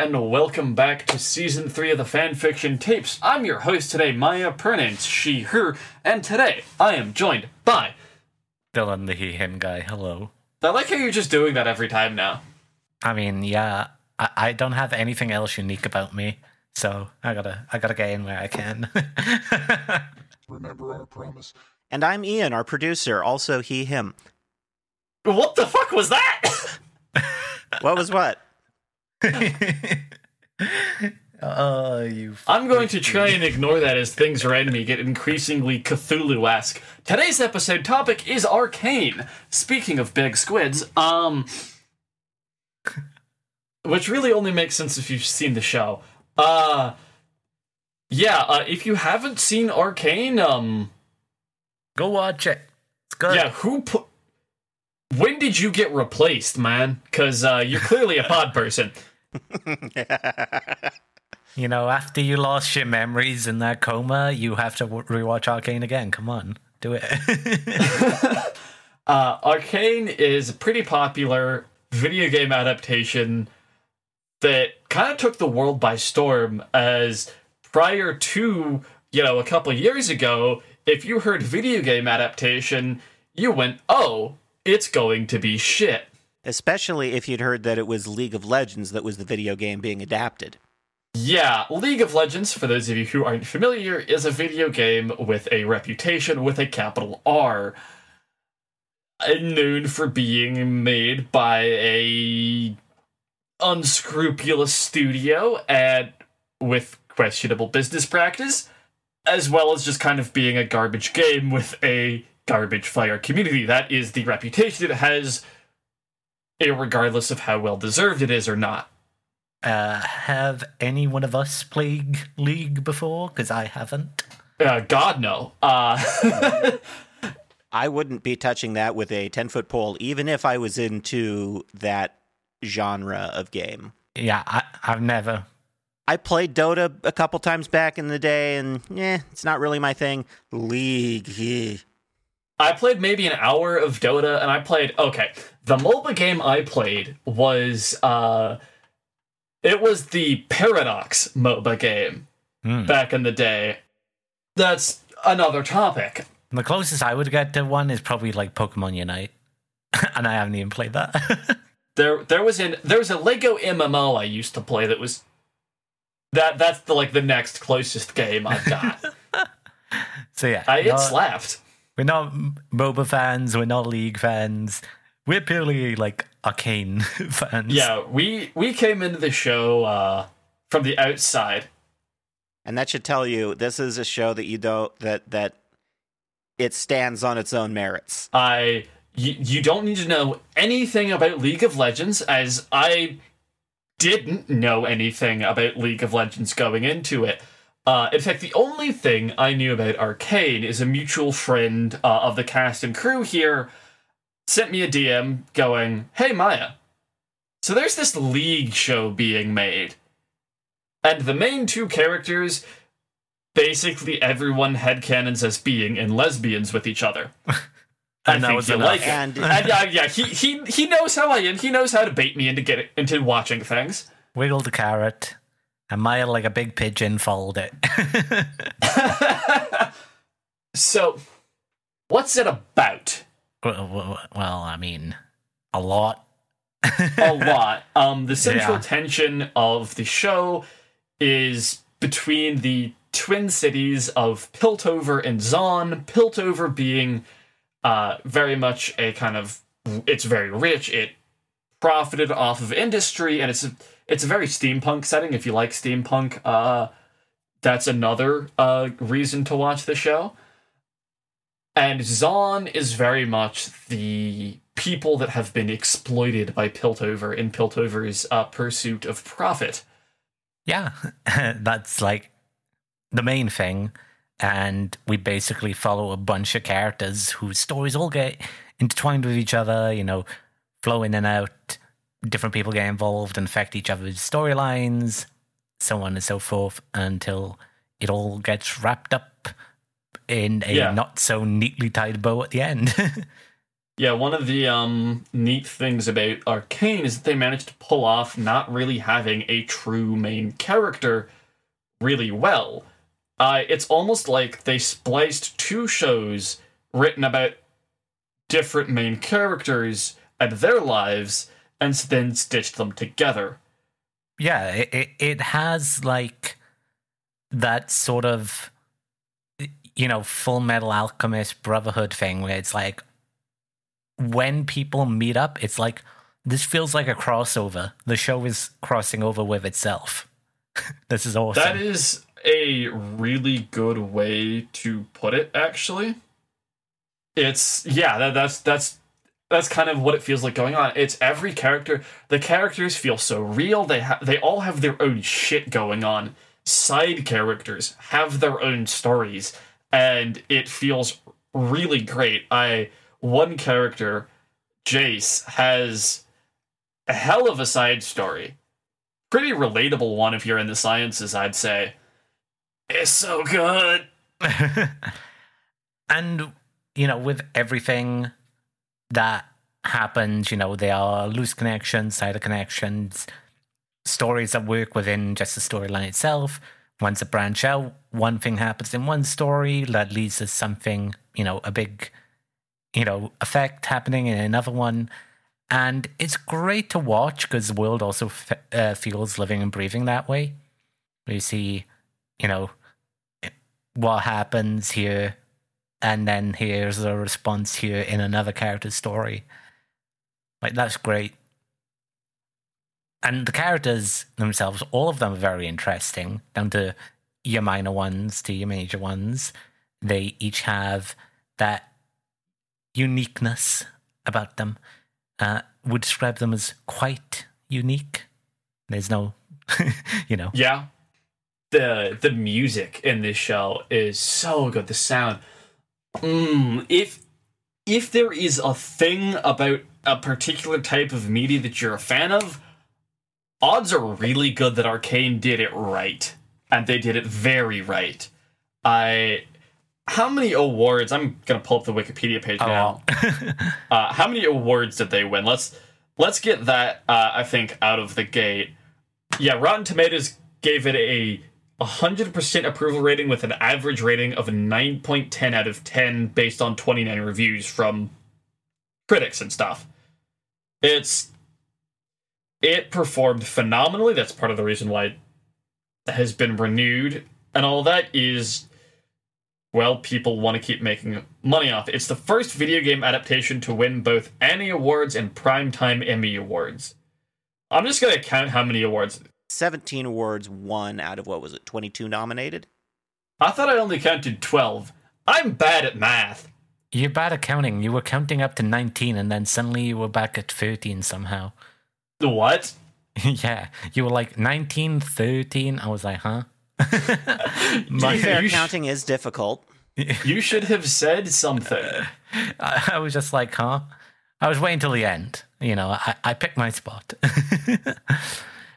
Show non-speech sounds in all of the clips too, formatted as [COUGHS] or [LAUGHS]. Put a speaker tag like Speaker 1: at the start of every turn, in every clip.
Speaker 1: Hello, everyone, and welcome back to season three of the fanfiction tapes. I'm your host today, Maya. Pronouns she, her, and today I am joined by.
Speaker 2: Dylan, the he, him guy. Hello.
Speaker 1: I like how you're just doing that every time now.
Speaker 2: I mean, yeah, I, I don't have anything else unique about me, so I gotta, I gotta get in where I can. [LAUGHS]
Speaker 3: Remember our promise.
Speaker 4: And I'm Ian, our producer, also he, him.
Speaker 1: What the fuck was that?
Speaker 4: What was what?
Speaker 2: Oh, you.
Speaker 1: I'm going to try and ignore that as things around me get increasingly Cthulhu esque. Today's episode topic is arcane. Speaking of big squids, um. Which really only makes sense if you've seen the show. Uh. Yeah, uh, if you haven't seen Arcane, um.
Speaker 2: Go watch it. It's good.
Speaker 1: Yeah, who put. When did you get replaced, man? Because uh, you're clearly a pod person. [LAUGHS]
Speaker 2: You know, after you lost your memories in that coma, you have to rewatch Arcane again. Come on, do it. [LAUGHS]
Speaker 1: Uh, Arcane is a pretty popular video game adaptation that kind of took the world by storm. As prior to, you know, a couple years ago, if you heard video game adaptation, you went, oh, it's going to be shit.
Speaker 4: Especially if you'd heard that it was League of Legends that was the video game being adapted.
Speaker 1: Yeah, League of Legends, for those of you who aren't familiar, is a video game with a reputation with a capital R. Known for being made by a unscrupulous studio and with questionable business practice, as well as just kind of being a garbage game with a garbage fire community. That is the reputation it has, regardless of how well deserved it is or not.
Speaker 2: uh, have any one of us played League before? Because I haven't.
Speaker 1: Uh, God, no. Uh, [LAUGHS]
Speaker 4: I wouldn't be touching that with a 10 foot pole, even if I was into that genre of game.
Speaker 2: Yeah, I, I've never.
Speaker 4: I played Dota a couple times back in the day, and yeah, it's not really my thing. League, eh.
Speaker 1: I played maybe an hour of Dota, and I played okay. The MOBA game I played was uh, it was the Paradox MOBA game
Speaker 2: Hmm.
Speaker 1: back in the day. That's another topic.
Speaker 2: The closest I would get to one is probably like Pokemon Unite, [LAUGHS] and I haven't even played that. [LAUGHS]
Speaker 1: There, there was an there was a Lego MMO I used to play that was that that's the like the next closest game I've got. [LAUGHS]
Speaker 2: so yeah,
Speaker 1: I, it
Speaker 2: not-
Speaker 1: slapped.
Speaker 2: We're not MOBA fans. We're not League fans. We're purely like arcane fans.
Speaker 1: Yeah, we we came into the show uh, from the outside.
Speaker 4: And that should tell you this is a show that you don't, that, that it stands on its own merits.
Speaker 1: I you, you don't need to know anything about League of Legends as I didn't know anything about League of Legends going into it. Uh, in fact, the only thing I knew about Arcane is a mutual friend uh, of the cast and crew here sent me a DM going, "Hey Maya, so there's this League show being made, and the main two characters." Basically, everyone headcanons as being in lesbians with each other. [LAUGHS] I
Speaker 2: And that was
Speaker 1: you
Speaker 2: enough.
Speaker 1: like it.
Speaker 4: And [LAUGHS]
Speaker 1: And uh, yeah, he he he knows how I am. He knows how to bait me into get into watching things.
Speaker 2: Wiggle the carrot, and Maya, like a big pigeon, followed it. [LAUGHS]
Speaker 1: So, what's it about?
Speaker 2: well, I mean, a lot.
Speaker 1: A lot. [LAUGHS] Um, the central
Speaker 2: Yeah.
Speaker 1: tension of the show is between the twin cities of Piltover and Zaun. Piltover being uh, very much a kind of it's very rich. It profited off of industry, and it's a, it's a very steampunk setting. If you like steampunk, uh, that's another uh, reason to watch the show. And Zaun is very much the people that have been exploited by Piltover in Piltover's uh, pursuit of profit.
Speaker 2: Yeah, [LAUGHS] that's like the main thing. And we basically follow a bunch of characters whose stories all get intertwined with each other, you know, flow in and out. Different people get involved and affect each other's storylines, so on and so forth, until it all gets wrapped up in a
Speaker 1: Yeah.
Speaker 2: not so neatly tied bow at the end. [LAUGHS]
Speaker 1: Yeah, one of the um, neat things about Arcane is that they managed to pull off not really having a true main character really well. Uh, it's almost like they spliced two shows written about different main characters and their lives and then stitched them together.
Speaker 2: Yeah, it, it, it has like that sort of, you know, full metal alchemist brotherhood thing where it's like, when people meet up, it's like this feels like a crossover. The show is crossing over with itself. [LAUGHS] this is awesome.
Speaker 1: That is a really good way to put it. Actually, it's yeah. That, that's that's that's kind of what it feels like going on. It's every character. The characters feel so real. They ha- they all have their own shit going on. Side characters have their own stories, and it feels really great. I one character, Jayce, has a hell of a side story. Pretty relatable one if you're in the sciences, I'd say. It's so good. [LAUGHS]
Speaker 2: and, you know, with everything that happens, you know, there are loose connections, side connections, stories that work within just the storyline itself. Once it branch out, one thing happens in one story that leads to something, you know, a big you know, effect happening in another one. And it's great to watch because the world also f- uh, feels living and breathing that way. You see, you know, what happens here, and then here's a response here in another character's story. Like, that's great. And the characters themselves, all of them are very interesting, down to your minor ones to your major ones. They each have that uniqueness about them. Uh, would describe them as quite unique. There's no, [LAUGHS] you know.
Speaker 1: Yeah, the the music in this show is so good. The sound. Mm, if if there is a thing about a particular type of media that you're a fan of, odds are really good that Arcane did it right, and they did it very right. I how many awards? I'm gonna pull up the Wikipedia page
Speaker 2: Oh,
Speaker 1: now. [LAUGHS] uh, how many awards did they win? Let's let's get that. Uh, I think out of the gate. Yeah, Rotten Tomatoes gave it a 100% approval rating with an average rating of 9.10 out of 10 based on 29 reviews from critics and stuff. It's it performed phenomenally. That's part of the reason why it has been renewed and all that is well, people want to keep making money off it. It's the first video game adaptation to win both Annie Awards and Primetime Emmy Awards. I'm just going to count how many awards.
Speaker 4: 17 awards, one out of what was it, 22 nominated?
Speaker 1: I thought I only counted 12. I'm bad at math.
Speaker 2: You're bad at counting. You were counting up to 19 and then suddenly you were back at 13 somehow.
Speaker 1: The what? [LAUGHS]
Speaker 2: yeah. You were like 19, 13. I was like, huh? [LAUGHS]
Speaker 1: My-
Speaker 4: fair,
Speaker 1: you sh-
Speaker 4: counting is difficult. [LAUGHS]
Speaker 1: You should have said something.
Speaker 2: I, I was just like, huh? I was waiting till the end. You know, I, I picked my spot.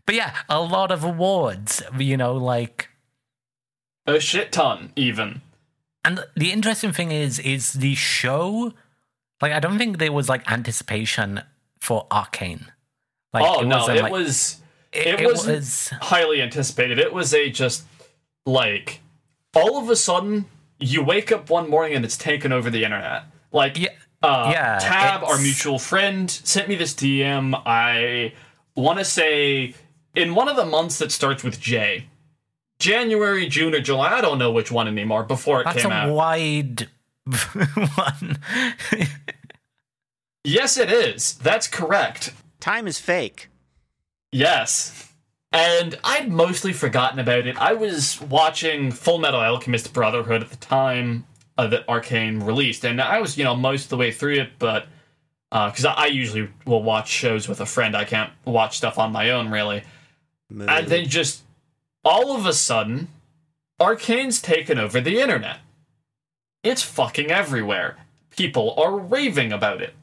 Speaker 2: But yeah, a lot of awards, you know, like
Speaker 1: A shit ton, even.
Speaker 2: And the interesting thing is, is the show. Like, I don't think there was like anticipation for Arcane. Like,
Speaker 1: oh, no, it
Speaker 2: like-
Speaker 1: was
Speaker 2: It,
Speaker 1: it
Speaker 2: it
Speaker 1: was-
Speaker 2: was.
Speaker 1: highly anticipated. It was a just like all of a sudden you wake up one morning and it's taken over the internet. Like
Speaker 2: Yeah,
Speaker 1: uh,
Speaker 2: yeah,
Speaker 1: Tab, our mutual friend, sent me this DM. I want to say in one of the months that starts with J, January, June, or July. I don't know which one anymore. Before it
Speaker 2: That's
Speaker 1: came
Speaker 2: a
Speaker 1: out.
Speaker 2: wide [LAUGHS] one.
Speaker 1: yes, it is. That's correct.
Speaker 4: Time is fake.
Speaker 1: Yes. And I'd mostly forgotten about it. I was watching Full Metal Alchemist Brotherhood at the time uh, that Arcane released, and I was, you know, most of the way through it, but because I, I usually will watch shows with a friend, I can't watch stuff on my own, really.
Speaker 4: Moo.
Speaker 1: And then just all of a sudden, Arcane's taken over the internet. It's fucking everywhere. People are raving about it.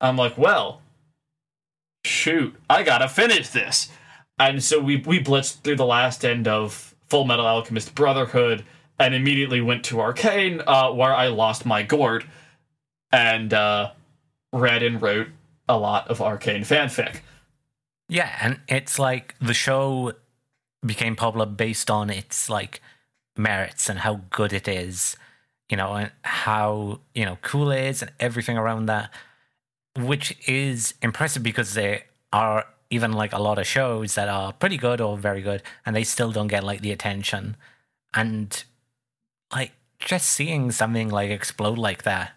Speaker 1: I'm like, well, shoot, I gotta finish this. And so we we blitzed through the last end of Full Metal Alchemist Brotherhood and immediately went to Arcane, uh, where I lost my gourd. and uh, read and wrote a lot of arcane fanfic.
Speaker 2: Yeah, and it's like the show became popular based on its like merits and how good it is, you know, and how, you know, cool it is and everything around that, which is impressive because there are even like a lot of shows that are pretty good or very good and they still don't get like the attention. And like just seeing something like explode like that,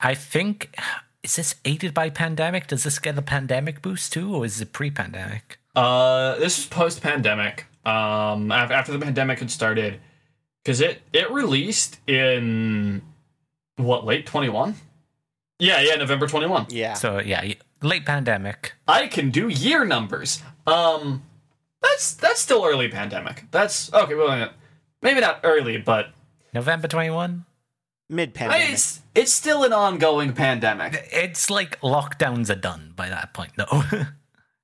Speaker 2: I think is this aided by pandemic? Does this get a pandemic boost too, or is it pre-pandemic?
Speaker 1: Uh, this is post-pandemic. Um, after the pandemic had started, because it it released in what late twenty one. Yeah, yeah, November twenty one.
Speaker 4: Yeah.
Speaker 2: So yeah, late pandemic.
Speaker 1: I can do year numbers. Um, that's that's still early pandemic. That's okay. Well, maybe not early, but
Speaker 2: November 21?
Speaker 4: Mid pandemic.
Speaker 1: it's it's still an ongoing pandemic.
Speaker 2: It's like lockdowns are done by that point, though. [LAUGHS]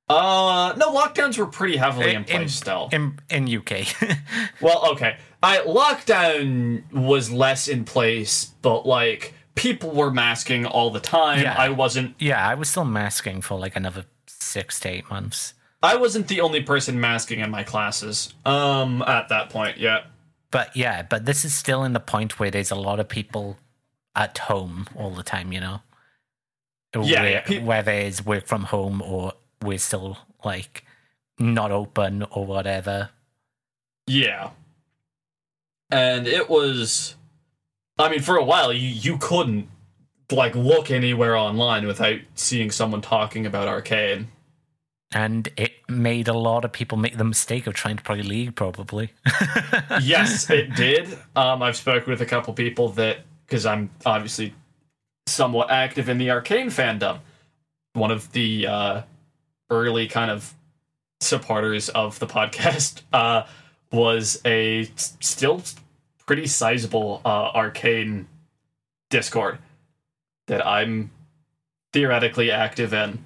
Speaker 1: Uh, no, lockdowns were pretty heavily in place still.
Speaker 2: In, in UK. [LAUGHS]
Speaker 1: Well, okay. I lockdown was less in place, but like people were masking all the time.
Speaker 2: Yeah.
Speaker 1: I wasn't
Speaker 2: yeah, I was still masking for like another six to eight months.
Speaker 1: I wasn't the only person masking in my classes. Um at that point, yeah.
Speaker 2: But yeah, but this is still in the point where there's a lot of people at home all the time, you know?
Speaker 1: Yeah,
Speaker 2: where,
Speaker 1: yeah, pe-
Speaker 2: where there's work from home or we're still like not open or whatever.
Speaker 1: Yeah. And it was I mean, for a while you you couldn't like look anywhere online without seeing someone talking about Arcane.
Speaker 2: And it made a lot of people make the mistake of trying to play League, probably. [LAUGHS]
Speaker 1: yes, it did. Um, I've spoken with a couple people that because I'm obviously somewhat active in the arcane fandom. One of the uh, early kind of supporters of the podcast [LAUGHS] uh, was a still pretty sizable uh, arcane Discord that I'm theoretically active in.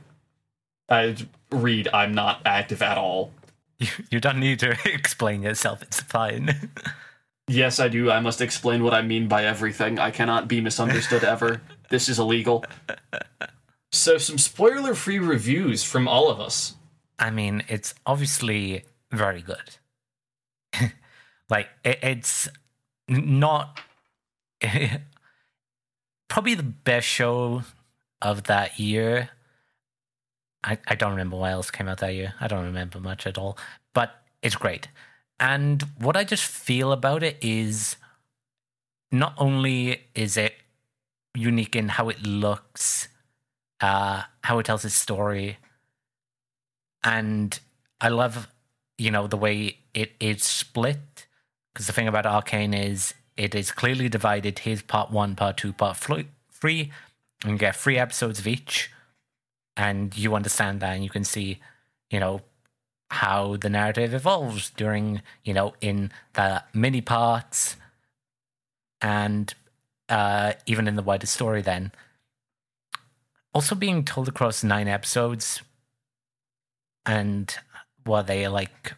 Speaker 1: I read I'm not active at all.
Speaker 2: you, you don't need to [LAUGHS] explain yourself, it's fine. [LAUGHS]
Speaker 1: Yes, I do. I must explain what I mean by everything. I cannot be misunderstood [LAUGHS] ever. This is illegal. So, some spoiler free reviews from all of us.
Speaker 2: I mean, it's obviously very good. like, it, it's not probably the best show of that year. I, I don't remember what else came out that year. I don't remember much at all, but it's great. And what I just feel about it is not only is it unique in how it looks, uh, how it tells its story, and I love, you know, the way it is split. Because the thing about Arcane is it is clearly divided. Here's part one, part two, part three, and you get three episodes of each, and you understand that, and you can see, you know, how the narrative evolves during, you know, in the mini parts, and uh, even in the wider story. Then, also being told across nine episodes and what they like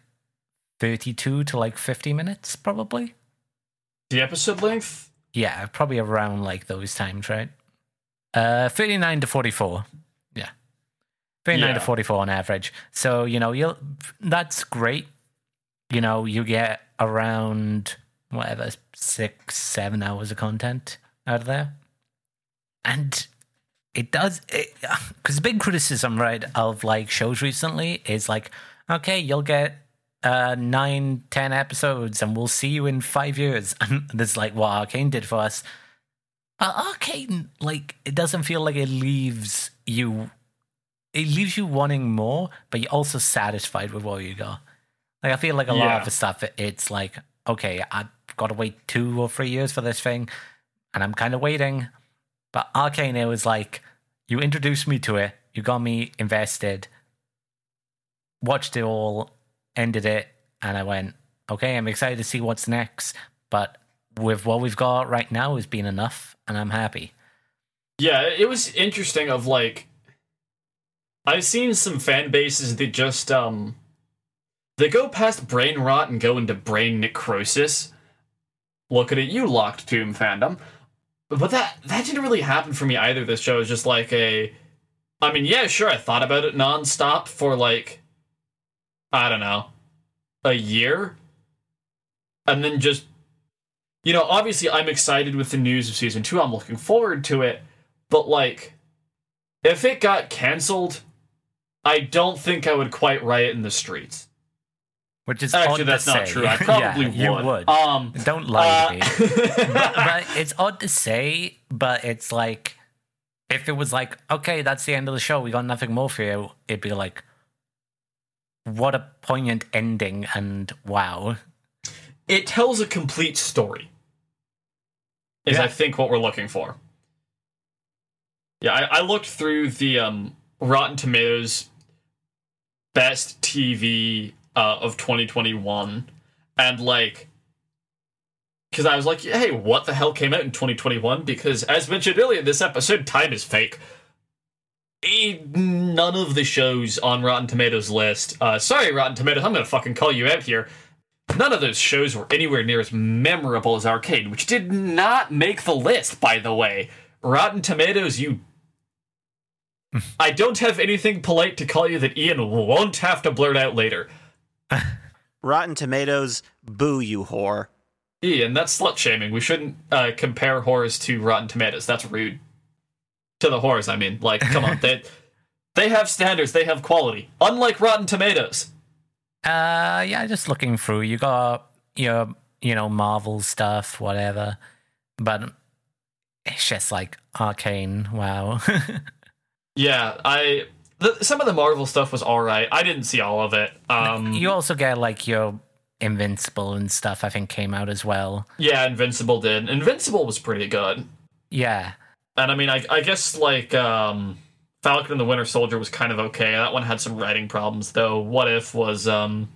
Speaker 2: 32 to like 50 minutes probably
Speaker 1: The episode length?
Speaker 2: yeah probably around like those times right uh 39 to 44 yeah 39 to
Speaker 1: Yeah.
Speaker 2: 44 on average. So you know you'll that's great. You know you get around whatever six seven hours of content out of there. And it does because [SIGHS] the big criticism right of like shows recently is like okay you'll get uh nine ten episodes and we'll see you in five years. [LAUGHS] And there's like what arcane did for us. But arcane like it doesn't feel like it leaves you it leaves you wanting more but you're also satisfied with what you got like i feel like a lot of the stuff it's like okay i've got to wait two or three years for this thing and i'm kind of waiting but Arcane, it was like you introduced me to it, you got me invested, watched it all, ended it, and I went, okay, I'm excited to see what's next. But with what we've got right now has been enough, and I'm happy.
Speaker 1: Yeah, it was interesting of like I've seen some fan bases that just um they go past brain rot and go into brain necrosis. Looking at it, you, Locked Tomb fandom. but that that didn't really happen for me either. This show is just like a, I mean, yeah, sure, I thought about it nonstop for like, I don't know, a year, and then just, you know, obviously I'm excited with the news of season two. I'm looking forward to it, but like, if it got canceled, I don't think I would quite riot in the streets.
Speaker 2: Which is
Speaker 1: Actually, that's not
Speaker 2: say.
Speaker 1: true. I [LAUGHS] probably
Speaker 2: yeah,
Speaker 1: would.
Speaker 2: You would.
Speaker 1: Um,
Speaker 2: Don't lie to me.
Speaker 1: uh,
Speaker 2: but, [LAUGHS] but it's odd to say, but it's like if it was like, okay, that's the end of the show, we got nothing more for you, it'd be like, what a poignant ending, and wow.
Speaker 1: it tells a complete story. Is
Speaker 2: Yeah.
Speaker 1: I think what we're looking for. Yeah, I, I looked through the um, Rotten Tomatoes best TV uh, of 2021, and like, because I was like, hey, what the hell came out in 2021? Because as mentioned earlier in this episode, time is fake. None of the shows on Rotten Tomatoes list. Uh, sorry, Rotten Tomatoes, I'm gonna fucking call you out here. None of those shows were anywhere near as memorable as Arcane, which did not make the list, by the way. Rotten Tomatoes, you. I don't have anything polite to call you that Ian won't have to blurt out later. [LAUGHS]
Speaker 4: Rotten Tomatoes, boo you whore.
Speaker 1: Ian, that's slut shaming. We shouldn't uh, compare horrors to Rotten Tomatoes. That's rude. To the horrors, I mean. Like, come on. [LAUGHS] They, they have standards, they have quality. Unlike Rotten Tomatoes.
Speaker 2: Uh, yeah, just looking through. You got your, you know, Marvel stuff, whatever, but it's just like arcane. Wow. [LAUGHS]
Speaker 1: Yeah, I. The, some of the Marvel stuff was alright. I didn't see all of it. Um,
Speaker 2: you also get like your Invincible and stuff. I think came out as well.
Speaker 1: Yeah, Invincible did. Invincible was pretty good.
Speaker 2: Yeah,
Speaker 1: And I mean, I, I guess like um, Falcon and the Winter Soldier was kind of okay. That one had some writing problems though. What if was um,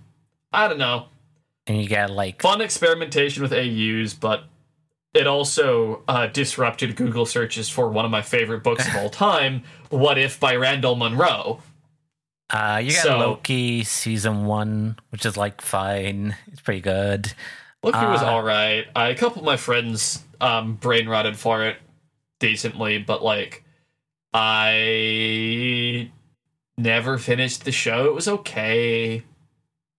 Speaker 1: I don't know,
Speaker 2: and you get like
Speaker 1: fun experimentation with AUs, but it also uh, disrupted Google searches for one of my favorite books of all [LAUGHS] time, What If by Randall Munroe.
Speaker 2: Uh, you get
Speaker 1: So-
Speaker 2: Loki season one, which is like fine. It's pretty good.
Speaker 1: Loki was
Speaker 2: Uh,
Speaker 1: all right. I, a couple of my friends um, brain rotted for it decently, but like I never finished the show. It was okay,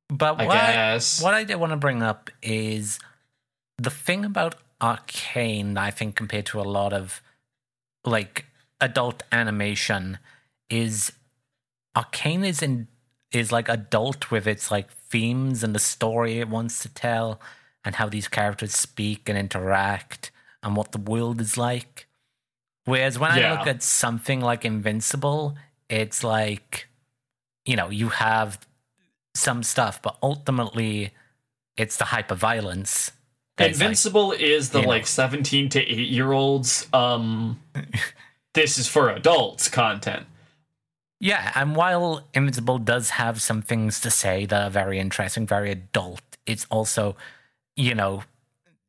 Speaker 2: But
Speaker 1: I
Speaker 2: what I,
Speaker 1: guess.
Speaker 2: what I did want to bring up is the thing about Arcane. I think compared to a lot of like adult animation is Arcane is in is like adult with its like themes and the story it wants to tell and how these characters speak and interact and what the world is like. Whereas when I look at something like Invincible, it's like you know, you have some stuff, but ultimately it's the hyperviolence. that is, like-
Speaker 1: Invincible is the
Speaker 2: you know.
Speaker 1: like seventeen to eight year olds. Um, this is for adults content.
Speaker 2: Yeah, and while Invincible does have some things to say that are very interesting, very adult, it's also, you know,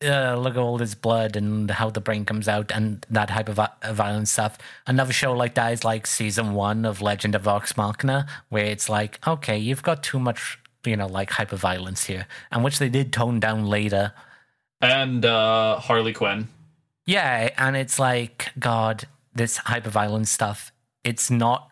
Speaker 2: uh, look at all this blood and how the brain comes out and that type of vi- violent stuff. Another show like that is like season one of Legend of Vox Machina, where it's like, okay, you've got too much, you know, like hyper violence here, and which they did tone down later.
Speaker 1: And uh, Harley Quinn.
Speaker 2: Yeah, and it's like, God, this hyperviolence stuff, it's not.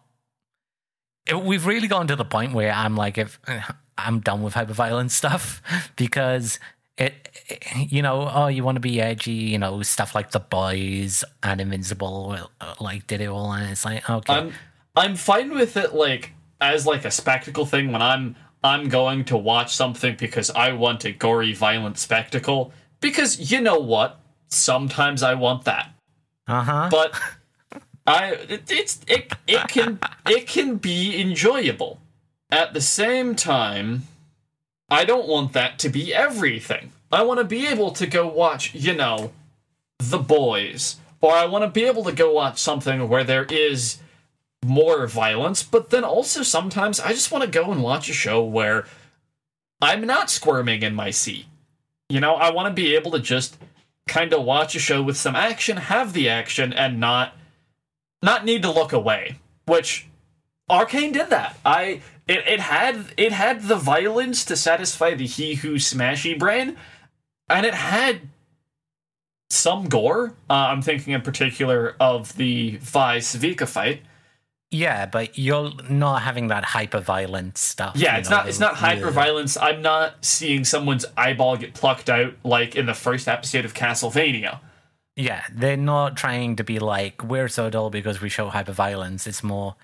Speaker 2: it- we've really gone to the point where I'm like, if [LAUGHS] I'm done with hyperviolence stuff [LAUGHS] because it, it- you know, oh, you want to be edgy, you know, stuff like The Boys and Invincible, like did it all, and it's like, okay,
Speaker 1: I'm I'm fine with it like as like a spectacle thing when I'm I'm going to watch something because I want a gory violent spectacle because you know what? Sometimes I want that.
Speaker 2: Uh huh,
Speaker 1: but I it, it's it it can it can be enjoyable. At the same time I don't want that to be everything. I want to be able to go watch you know the boys. Or I want to be able to go watch something where there is more violence, but then also sometimes I just want to go and watch a show where I'm not squirming in my seat. You know, I want to be able to just kind of watch a show with some action, have the action, and not not need to look away. Which Arcane did that. I it, it had it had the violence to satisfy the he who smashy brain, and it had some gore. Uh, I'm thinking in particular of the Vi Sevika fight.
Speaker 2: Yeah, but you're not having that hyper violent stuff.
Speaker 1: Yeah, it's
Speaker 2: know,
Speaker 1: not it's not hyper violence. I'm not seeing someone's eyeball get plucked out like in the first episode of Castlevania.
Speaker 2: Yeah, they're not trying to be like we're so dull because we show hyper violence. It's more,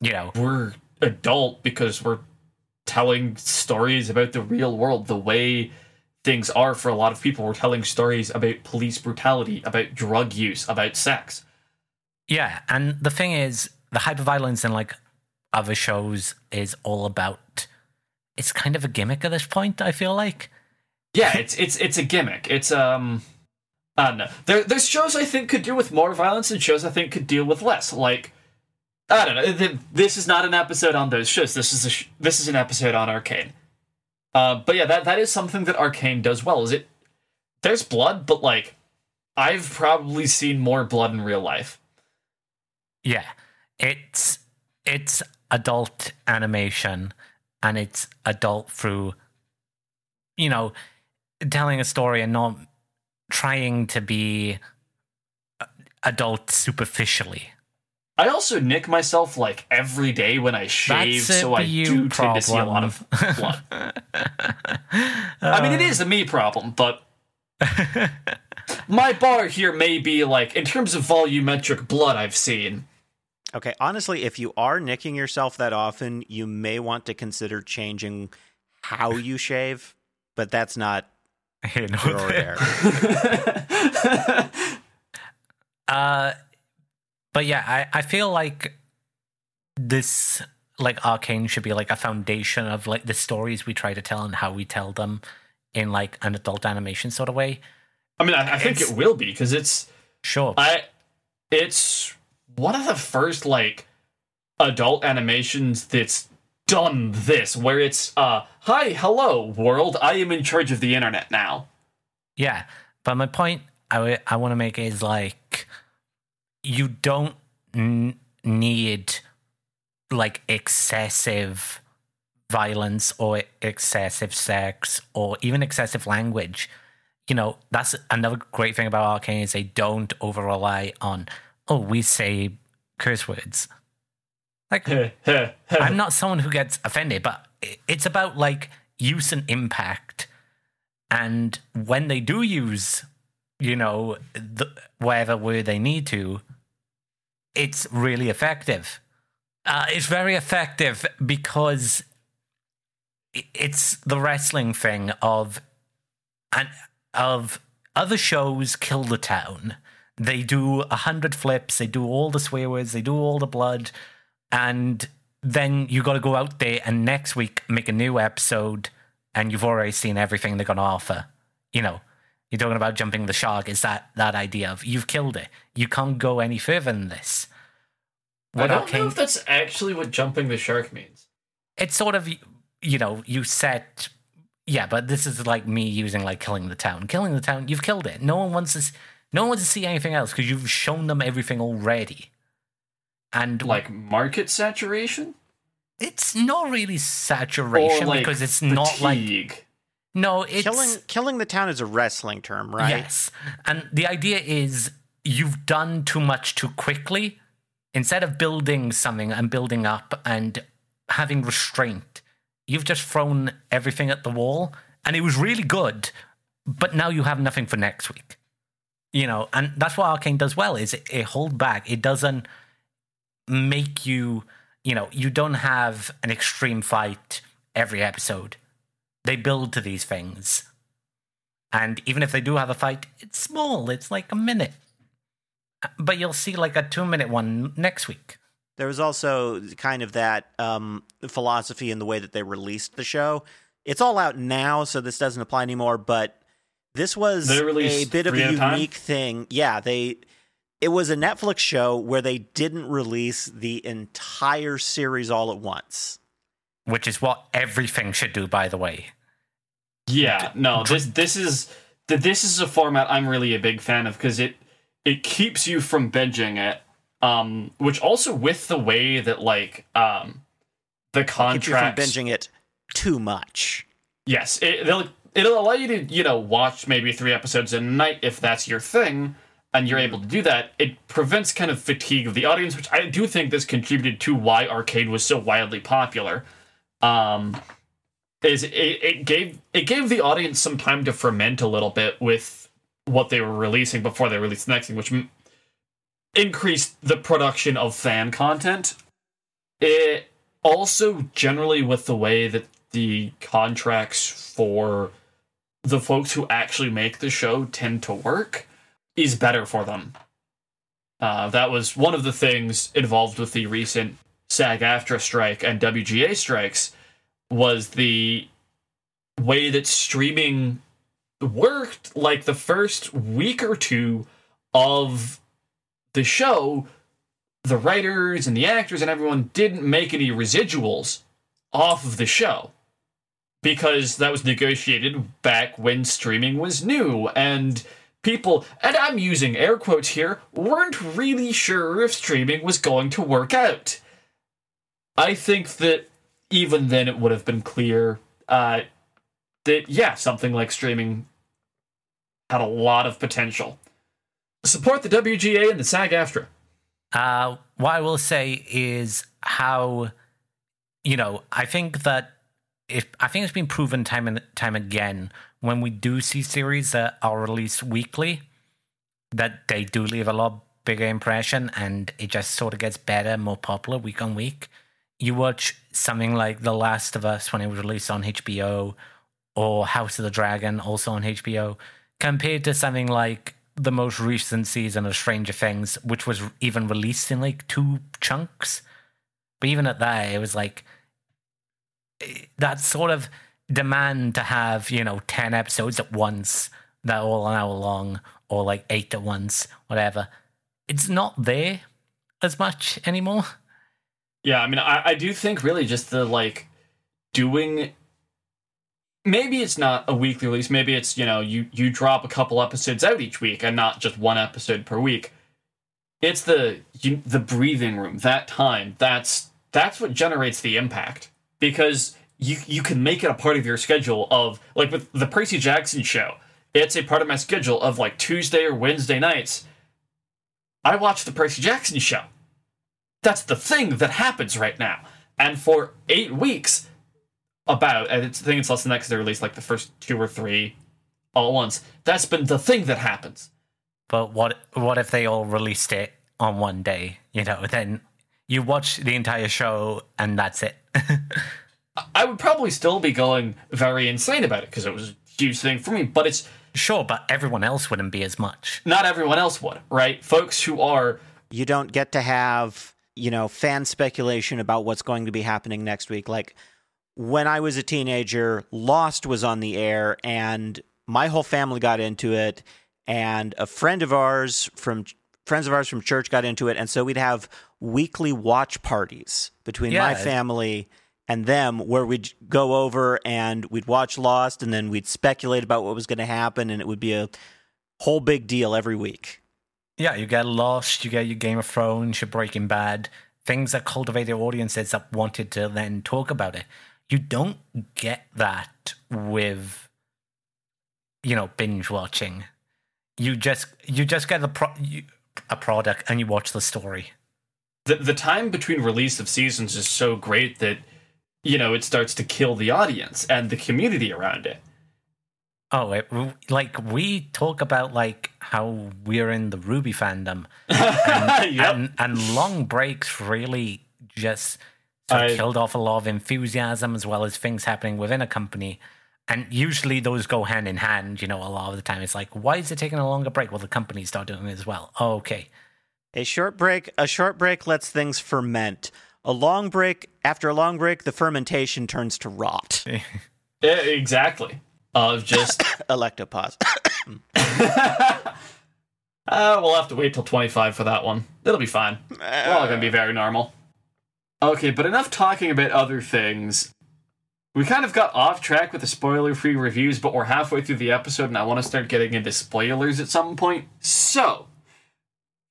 Speaker 2: you know,
Speaker 1: We're adult because we're telling stories about the real world, the way things are for a lot of people. We're telling stories about police brutality, about drug use, about sex.
Speaker 2: yeah. And the thing is, the hyper violence in like other shows is all about. It's kind of a gimmick at this point. I feel like.
Speaker 1: Yeah, it's it's it's a gimmick. It's um I don't know. There there's shows I think could do with more violence and shows I think could deal with less. Like I don't know. This is not an episode on those shows. This is a sh- this is an episode on Arcane. Uh, but yeah, that that is something that Arcane does well. Is it? There's blood, but like, I've probably seen more blood in real life.
Speaker 2: Yeah, it's it's adult animation, and it's adult through, you know, telling a story and not trying to be uh, adult superficially.
Speaker 1: I also nick myself like every day when I shave, so I do tend to see a lot of blood. I mean, it is a me problem, but [LAUGHS] my bar here may be like in terms of volumetric blood I've seen.
Speaker 4: Okay, honestly, if you are nicking yourself that often, you may want to consider changing how you shave, but that's not
Speaker 2: you know,
Speaker 4: here there.
Speaker 2: Uh, but yeah, I, I feel like this like arcane should be like a foundation of like the stories we try to tell and how we tell them in like an adult animation sort of way.
Speaker 1: I mean, I, I think
Speaker 2: It's-
Speaker 1: it will be because it's
Speaker 2: Sure.
Speaker 1: I it's one of the first like adult animations that's done this where it's uh hi hello world I am in charge of the internet now.
Speaker 2: Yeah, but my point I, w- I want to make is like you don't n- need like excessive violence or excessive sex or even excessive language. You know, that's another great thing about Arcane is they don't over rely on oh we say curse words. Like [LAUGHS] I'm not someone who gets offended, but it's about like use and impact. And when they do use, you know, the, whatever word they need to, it's really effective. Uh, it's very effective because it's the wrestling thing of and of other shows kill the town. They do a hundred flips, they do all the swear words, they do all the blood, and then you got to go out there and next week make a new episode, and you've already seen everything they're gonna offer. You know, you're talking about jumping the shark. Is that that idea of you've killed it? You can't go any further than this.
Speaker 1: I don't know if that's actually what jumping the shark means.
Speaker 2: it's sort of you know you set yeah but this is like me using like killing the town killing the town you've killed it no one wants to s- no one wants to see anything else because you've shown them everything already and like
Speaker 1: Like market saturation?
Speaker 2: it's not really saturation
Speaker 1: or like
Speaker 2: because it's not like no it's
Speaker 4: killing killing the town is a wrestling term, right?
Speaker 2: Yes. And the idea is you've done too much too quickly. Instead of building something and building up and having restraint, you've just thrown everything at the wall. And it was really good, but now you have nothing for next week. You know, and that's what Arcane does well is it, it hold back. It doesn't make you, you know, you don't have an extreme fight every episode. They build to these things. And even if they do have a fight, it's small. It's like a minute. But you'll see like a two minute one next week.
Speaker 4: There was also kind of that um, philosophy in the way that they released the show. It's all out now, so this doesn't apply anymore. But this was
Speaker 1: They
Speaker 4: a bit of a
Speaker 1: at time?
Speaker 4: unique thing. Yeah, they. It was a Netflix show where they didn't release the entire series all at once.
Speaker 2: Which is what everything should do, by the way.
Speaker 1: Yeah, no, this this is this is a format I'm really a big fan of because it it keeps you from binging it. Um, which also with the way that like um the
Speaker 4: Keep you from
Speaker 1: contracts
Speaker 4: binging it too much.
Speaker 1: Yes, it, they'll it'll allow you to you know watch maybe three episodes a night if that's your thing and you're able to do that. It prevents kind of fatigue of the audience which i do think this contributed to why arcane was so wildly popular. Um is it, it gave it gave the audience some time to ferment a little bit with what they were releasing before they released the next thing which m- increased the production of fan content. It also generally with the way that the contracts for the folks who actually make the show tend to work is better for them. Uh, that was one of the things involved with the recent SAG-AFTRA strike and WGA strikes was the way that streaming worked. Like the first week or two of the show, the writers and the actors and everyone didn't make any residuals off of the show because that was negotiated back when streaming was new and people and I'm using air quotes here weren't really sure if streaming was going to work out. I think that even then it would have been clear uh, that yeah, something like streaming had a lot of potential. Support the WGA and the SAG-AFTRA.
Speaker 2: Uh, what I will say is how, you know, I think that I think it's been proven time and time again when we do see series that are released weekly, that they do leave a lot bigger impression and it just sort of gets better, more popular week on week. You watch something like The Last of Us when it was released on HBO or House of the Dragon also on HBO, compared to something like the most recent season of Stranger Things, which was even released in like two chunks. But even at that, it was like that sort of demand to have, you know, 10 episodes at once that all an hour long or like eight at once, whatever. It's not there as much anymore.
Speaker 1: Yeah, I mean, I, I do think really just the like doing. Maybe it's not a weekly release. Maybe it's you know you you drop a couple episodes out each week and not just one episode per week. It's the you, the breathing room that time. That's that's what generates the impact because you you can make it a part of your schedule of like with the Percy Jackson show. It's a part of my schedule of like Tuesday or Wednesday nights. I watch the Percy Jackson show. That's the thing that happens right now. And for eight weeks, about I think it's less than that because they released like the first two or three all at once. That's been the thing that happens.
Speaker 2: But what what if they all released it on one day? You know, then you watch the entire show and that's it. [LAUGHS]
Speaker 1: I would probably still be going very insane about it because it was a huge thing for me. But it's
Speaker 2: sure, but everyone else wouldn't be as much.
Speaker 1: not everyone else would, right? Folks who are
Speaker 4: You don't get to have, you know, fan speculation about what's going to be happening next week. Like when I was a teenager, Lost was on the air and my whole family got into it and a friend of ours from friends of ours from church got into it and so we'd have weekly watch parties between my family and them where we'd go over and we'd watch Lost and then we'd speculate about what was going to happen and it would be a whole big deal every week.
Speaker 2: Yeah, you get Lost, you get your Game of Thrones, your Breaking Bad, things that cultivated audiences that wanted to then talk about it. You don't get that with, you know, binge watching. You just you just get the pro- you, a product and you watch the story.
Speaker 1: the the time between release of seasons is so great that you know it starts to kill the audience and the community around it.
Speaker 2: Oh, it, like we talk about like how we're in the RWBY fandom, [LAUGHS] and,
Speaker 1: Yep.
Speaker 2: and, and long breaks really just sort of
Speaker 1: I-
Speaker 2: killed off a lot of enthusiasm as well as things happening within a company. And usually those go hand in hand. You know, a lot of the time it's like, why is it taking a longer break? Well, the company start doing it as well. Oh, okay.
Speaker 4: A short break, a short break lets things ferment. A long break, after a long break, the fermentation turns to rot. [LAUGHS]
Speaker 1: Yeah, exactly. Of just [COUGHS]
Speaker 4: Electopause. [COUGHS] [COUGHS]
Speaker 1: uh, we'll have to wait till twenty five for that one. It'll be fine. We're all gonna be very normal. Okay, but enough talking about other things. We kind of got off track with the spoiler free reviews, but we're halfway through the episode and I want to start getting into spoilers at some point. So,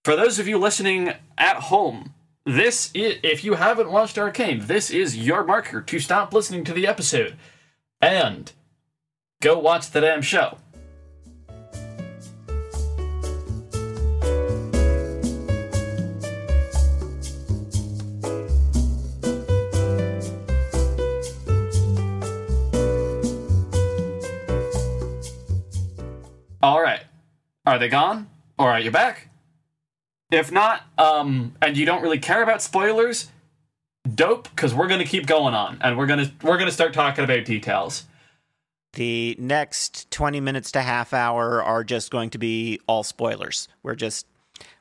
Speaker 1: for those of you listening at home, this is, if you haven't watched Arcane, this is your marker to stop listening to the episode. And go watch the damn show. Are they gone? Or are you're back. If not, um, and you don't really care about spoilers, dope, because we're gonna keep going on, and we're gonna we're gonna start talking about details.
Speaker 4: The next 20 minutes to half hour are just going to be all spoilers. We're just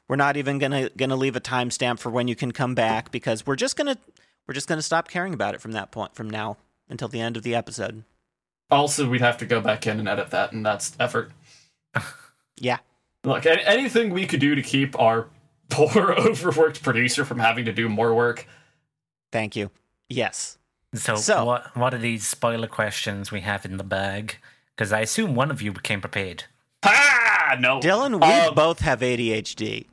Speaker 4: we're not even going to going to leave a timestamp for when you can come back because we're just going to we're just going to stop caring about it from that point from now until the end of the episode.
Speaker 1: Also, we'd have to go back in and edit that, and that's effort. [LAUGHS]
Speaker 4: Yeah.
Speaker 1: Look, anything we could do to keep our [LAUGHS] poor, overworked producer from having to do more work.
Speaker 4: Thank you. Yes.
Speaker 2: So,
Speaker 4: So-
Speaker 2: what what are these spoiler questions we have in the bag? Because I assume one of you came prepared.
Speaker 1: Ah, no.
Speaker 4: Dylan, we
Speaker 1: Um,
Speaker 4: both have ADHD.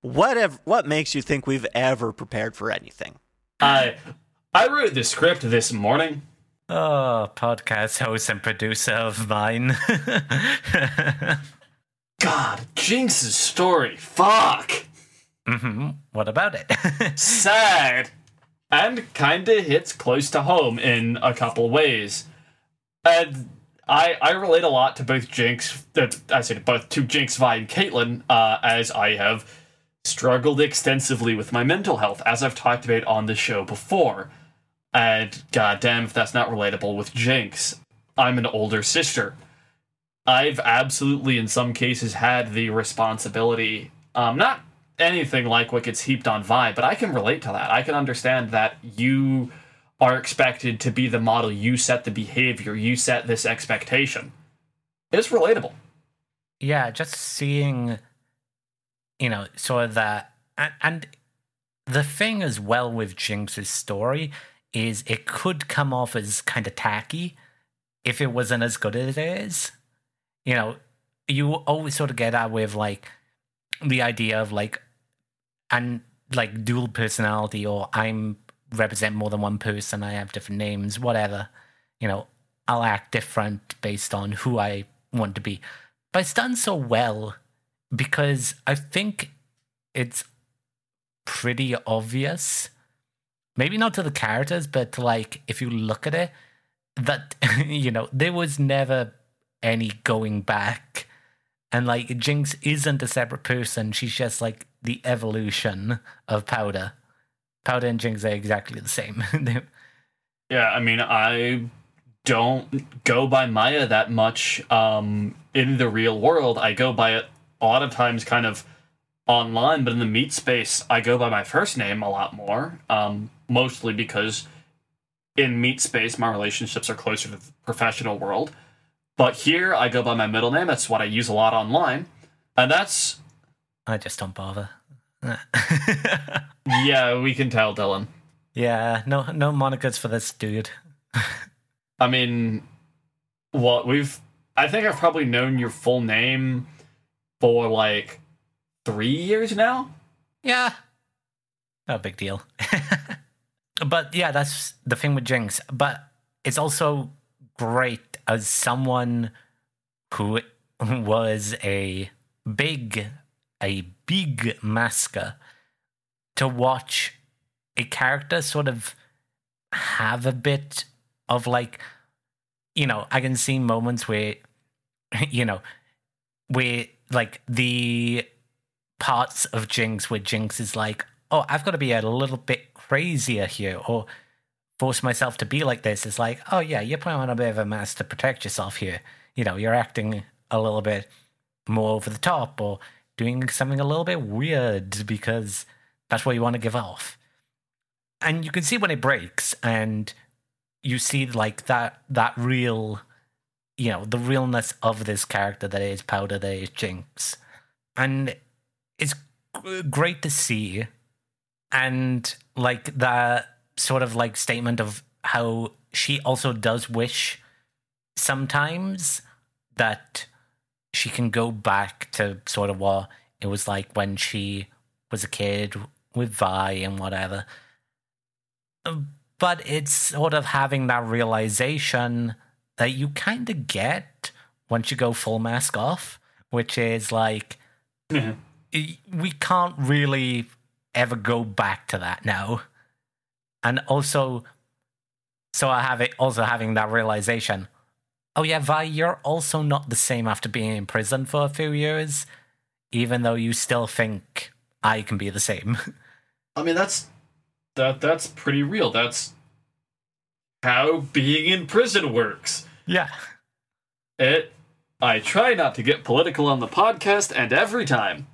Speaker 4: Whatever what makes you think we've ever prepared for anything?
Speaker 1: I I wrote the script this morning.
Speaker 2: Oh, podcast host and producer of mine. [LAUGHS]
Speaker 1: God, Jinx's story. Fuck.
Speaker 2: hmm What about it? [LAUGHS]
Speaker 1: sad and kinda hits close to home in a couple ways. And I I relate a lot to both Jinx, uh, I said both to Jinx, Vi, and Caitlyn, uh, as I have struggled extensively with my mental health, as I've talked about on the show before. And goddamn, if that's not relatable with Jinx, I'm an older sister. I've absolutely, in some cases, had the responsibility, um, not anything like what gets heaped on Vi, but I can relate to that. I can understand that you are expected to be the model, you set the behavior, you set this expectation. It's relatable.
Speaker 2: yeah, just seeing, you know, sort of that, and, and the thing as well with Jinx's story is it could come off as kind of tacky if it wasn't as good as it is. You know, you always sort of get that with like the idea of like, and like dual personality, or I'm represent more than one person, I have different names, whatever. You know, I'll act different based on who I want to be. But it's done so well because I think it's pretty obvious. Maybe not to the characters, but like if you look at it, that [LAUGHS] you know, there was never any going back. And like Jinx isn't a separate person, she's just like the evolution of Powder. Powder and Jinx are exactly the same. [LAUGHS]
Speaker 1: Yeah, I mean, I don't go by Maya that much um, in the real world. I go by it a lot of times kind of online, but in the meat space, I go by my first name a lot more, um, mostly because in meat space, my relationships are closer to the professional world. But here, I go by my middle name. That's what I use a lot online. And that's,
Speaker 2: I just don't bother. [LAUGHS]
Speaker 1: yeah, we can tell, Dylan.
Speaker 2: yeah, no no monikers for this dude.
Speaker 1: I mean, what we've I think I've probably known your full name for like three years now.
Speaker 2: Yeah. No big deal. [LAUGHS] but yeah, that's the thing with Jinx. But it's also great as someone who was a big, a big masker to watch a character sort of have a bit of like, you know, I can see moments where, [LAUGHS] you know, where like the parts of Jinx where Jinx is like, oh, I've got to be a little bit crazier here, or force myself to be like this. It's like, oh yeah, you're putting on a bit of a mask to protect yourself here. You know, you're acting a little bit more over the top, or doing something a little bit weird because that's what you want to give off. And you can see when it breaks, and you see like that that real, you know, the realness of this character that is Powder, that is Jinx, and it's great to see and like that sort of like statement of how she also does wish sometimes that she can go back to sort of what it was like when she was a kid with Vi and whatever. But it's sort of having that realization that you kind of get once you go full mask off, which is like
Speaker 1: mm-hmm.
Speaker 2: y- we can't really ever go back to that now. And also, so I have it also having that realization. Oh yeah, Vi, you're also not the same after being in prison for a few years, even though you still think I can be the same. [LAUGHS]
Speaker 1: I mean, that's that that's pretty real. That's how being in prison works.
Speaker 2: yeah.
Speaker 1: It. I try not to get political on the podcast, and every time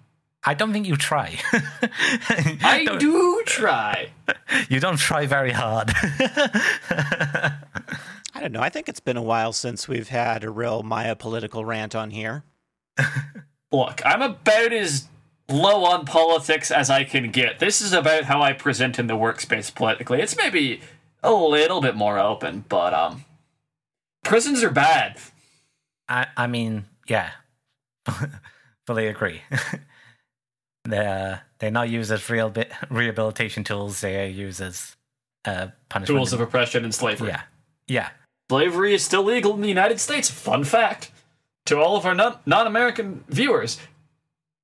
Speaker 2: I don't think you try. [LAUGHS]
Speaker 1: I [LAUGHS]
Speaker 2: Don't-
Speaker 1: do try. [LAUGHS]
Speaker 2: You don't try very hard.
Speaker 4: I don't know. I think it's been a while since we've had a real Maya political rant on here.
Speaker 1: Look, I'm about as low on politics as I can get. This is about how I present in the workspace politically. It's maybe a little bit more open, but um, prisons are bad.
Speaker 2: I, I mean, yeah, fully agree. They're they're not used as real bit [LAUGHS] rehabilitation tools. They are used as uh, punishment.
Speaker 1: Tools of oppression and slavery.
Speaker 2: yeah, yeah,
Speaker 1: Slavery is still legal in the United States. Fun fact to all of our non American viewers,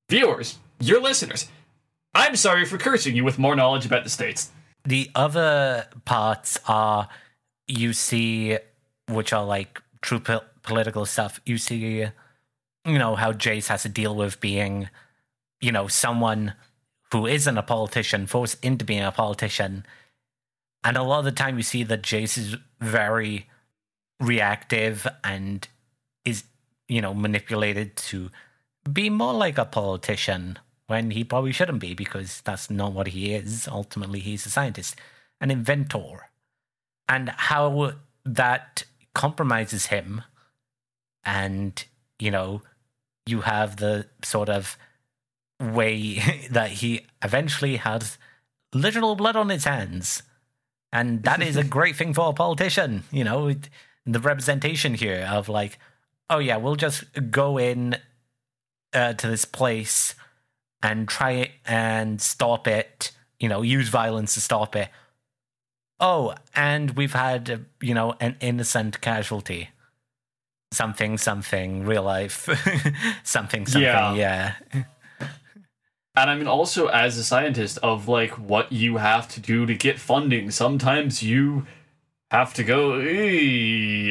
Speaker 1: viewers, your listeners. I'm sorry for cursing you with more knowledge about the states.
Speaker 2: The other parts are you see, which are like true po- political stuff. You see, you know, how Jayce has to deal with being, you know, someone who isn't a politician, forced into being a politician. And a lot of the time you see that Jayce is very reactive and is, you know, manipulated to be more like a politician when he probably shouldn't be because that's not what he is. Ultimately, he's a scientist, an inventor. And how that compromises him. And, you know, you have the sort of way [LAUGHS] that he eventually has literal blood on his hands. And that is a [LAUGHS] great thing for a politician, you know, the representation here of like, oh yeah, we'll just go in uh, to this place and try it and stop it, you know, use violence to stop it. Oh, and we've had, uh, you know, an innocent casualty. Something, something, real life. [LAUGHS] something, something,
Speaker 1: Yeah.
Speaker 2: yeah.
Speaker 1: And I mean, also as a scientist, of like what you have to do to get funding. Sometimes you have to go. I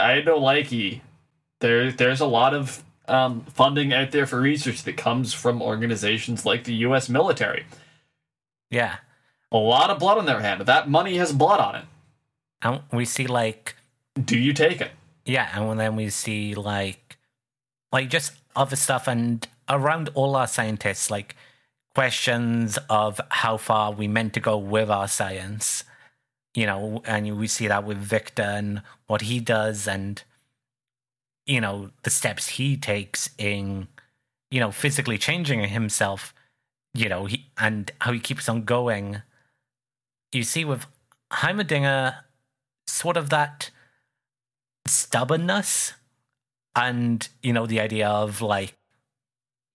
Speaker 1: I don't like ye. There there's a lot of um, funding out there for research that comes from organizations like the U.S. military.
Speaker 2: Yeah.
Speaker 1: A lot of blood on their hand. That money has blood on it.
Speaker 2: And we see like
Speaker 1: Do you take it?
Speaker 2: Yeah, and then we see like like just other stuff and around all our scientists, like questions of how far we meant to go with our science. You know, and we see that with Viktor and what he does and you know, the steps he takes in, you know, physically changing himself, you know, he, and how he keeps on going. You see with Heimerdinger sort of that stubbornness and you know the idea of like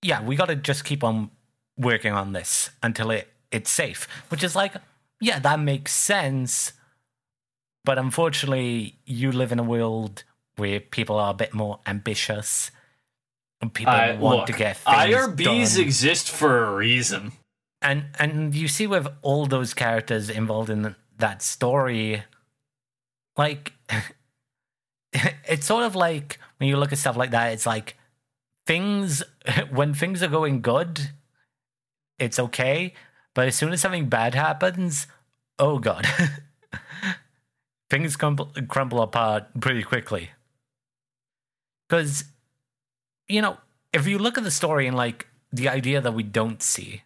Speaker 2: yeah we got to just keep on working on this until it it's safe which is like yeah that makes sense but unfortunately you live in a world where people are a bit more ambitious and people
Speaker 1: I,
Speaker 2: want
Speaker 1: look,
Speaker 2: to get things
Speaker 1: IRBs
Speaker 2: done.
Speaker 1: exist for a reason.
Speaker 2: and and you see with all those characters involved in that story like [LAUGHS] it's sort of like when you look at stuff like that it's like things [LAUGHS] when things are going good it's okay but as soon as something bad happens oh god [LAUGHS] things crumble, crumble apart pretty quickly because you know if you look at the story and like the idea that we don't see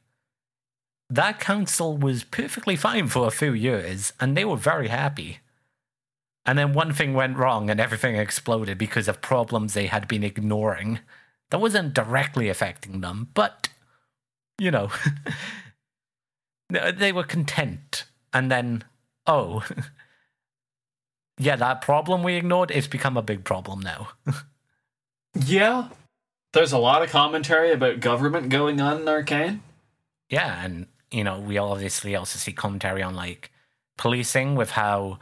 Speaker 2: that council was perfectly fine for a few years and they were very happy. And then one thing went wrong and everything exploded because of problems they had been ignoring. That wasn't directly affecting them, but, you know, [LAUGHS] they were content. And then, oh, [LAUGHS] yeah, that problem we ignored, it's become a big problem now. [LAUGHS]
Speaker 1: Yeah. There's a lot of commentary about government going on in Arcane.
Speaker 2: Yeah, and you know, we obviously also see commentary on like policing with how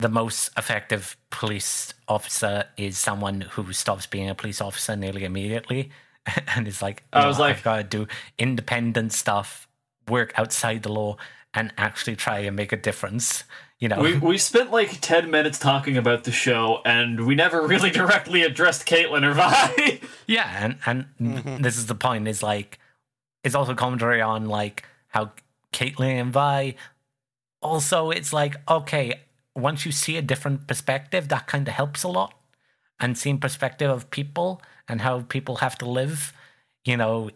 Speaker 2: the most effective police officer is someone who stops being a police officer nearly immediately [LAUGHS] and is like,
Speaker 1: I was like-
Speaker 2: I've got to do independent stuff, work outside the law, and actually try and make a difference. You know,
Speaker 1: We we spent like ten minutes talking about the show, and we never [LAUGHS] really directly addressed Caitlyn or Vi. [LAUGHS]
Speaker 2: Yeah, and and mm-hmm. this is the point. Is like it's also commentary on like how Caitlyn and Vi. Also, it's like okay, once you see a different perspective, that kind of helps a lot, and seeing perspective of people and how people have to live. You know,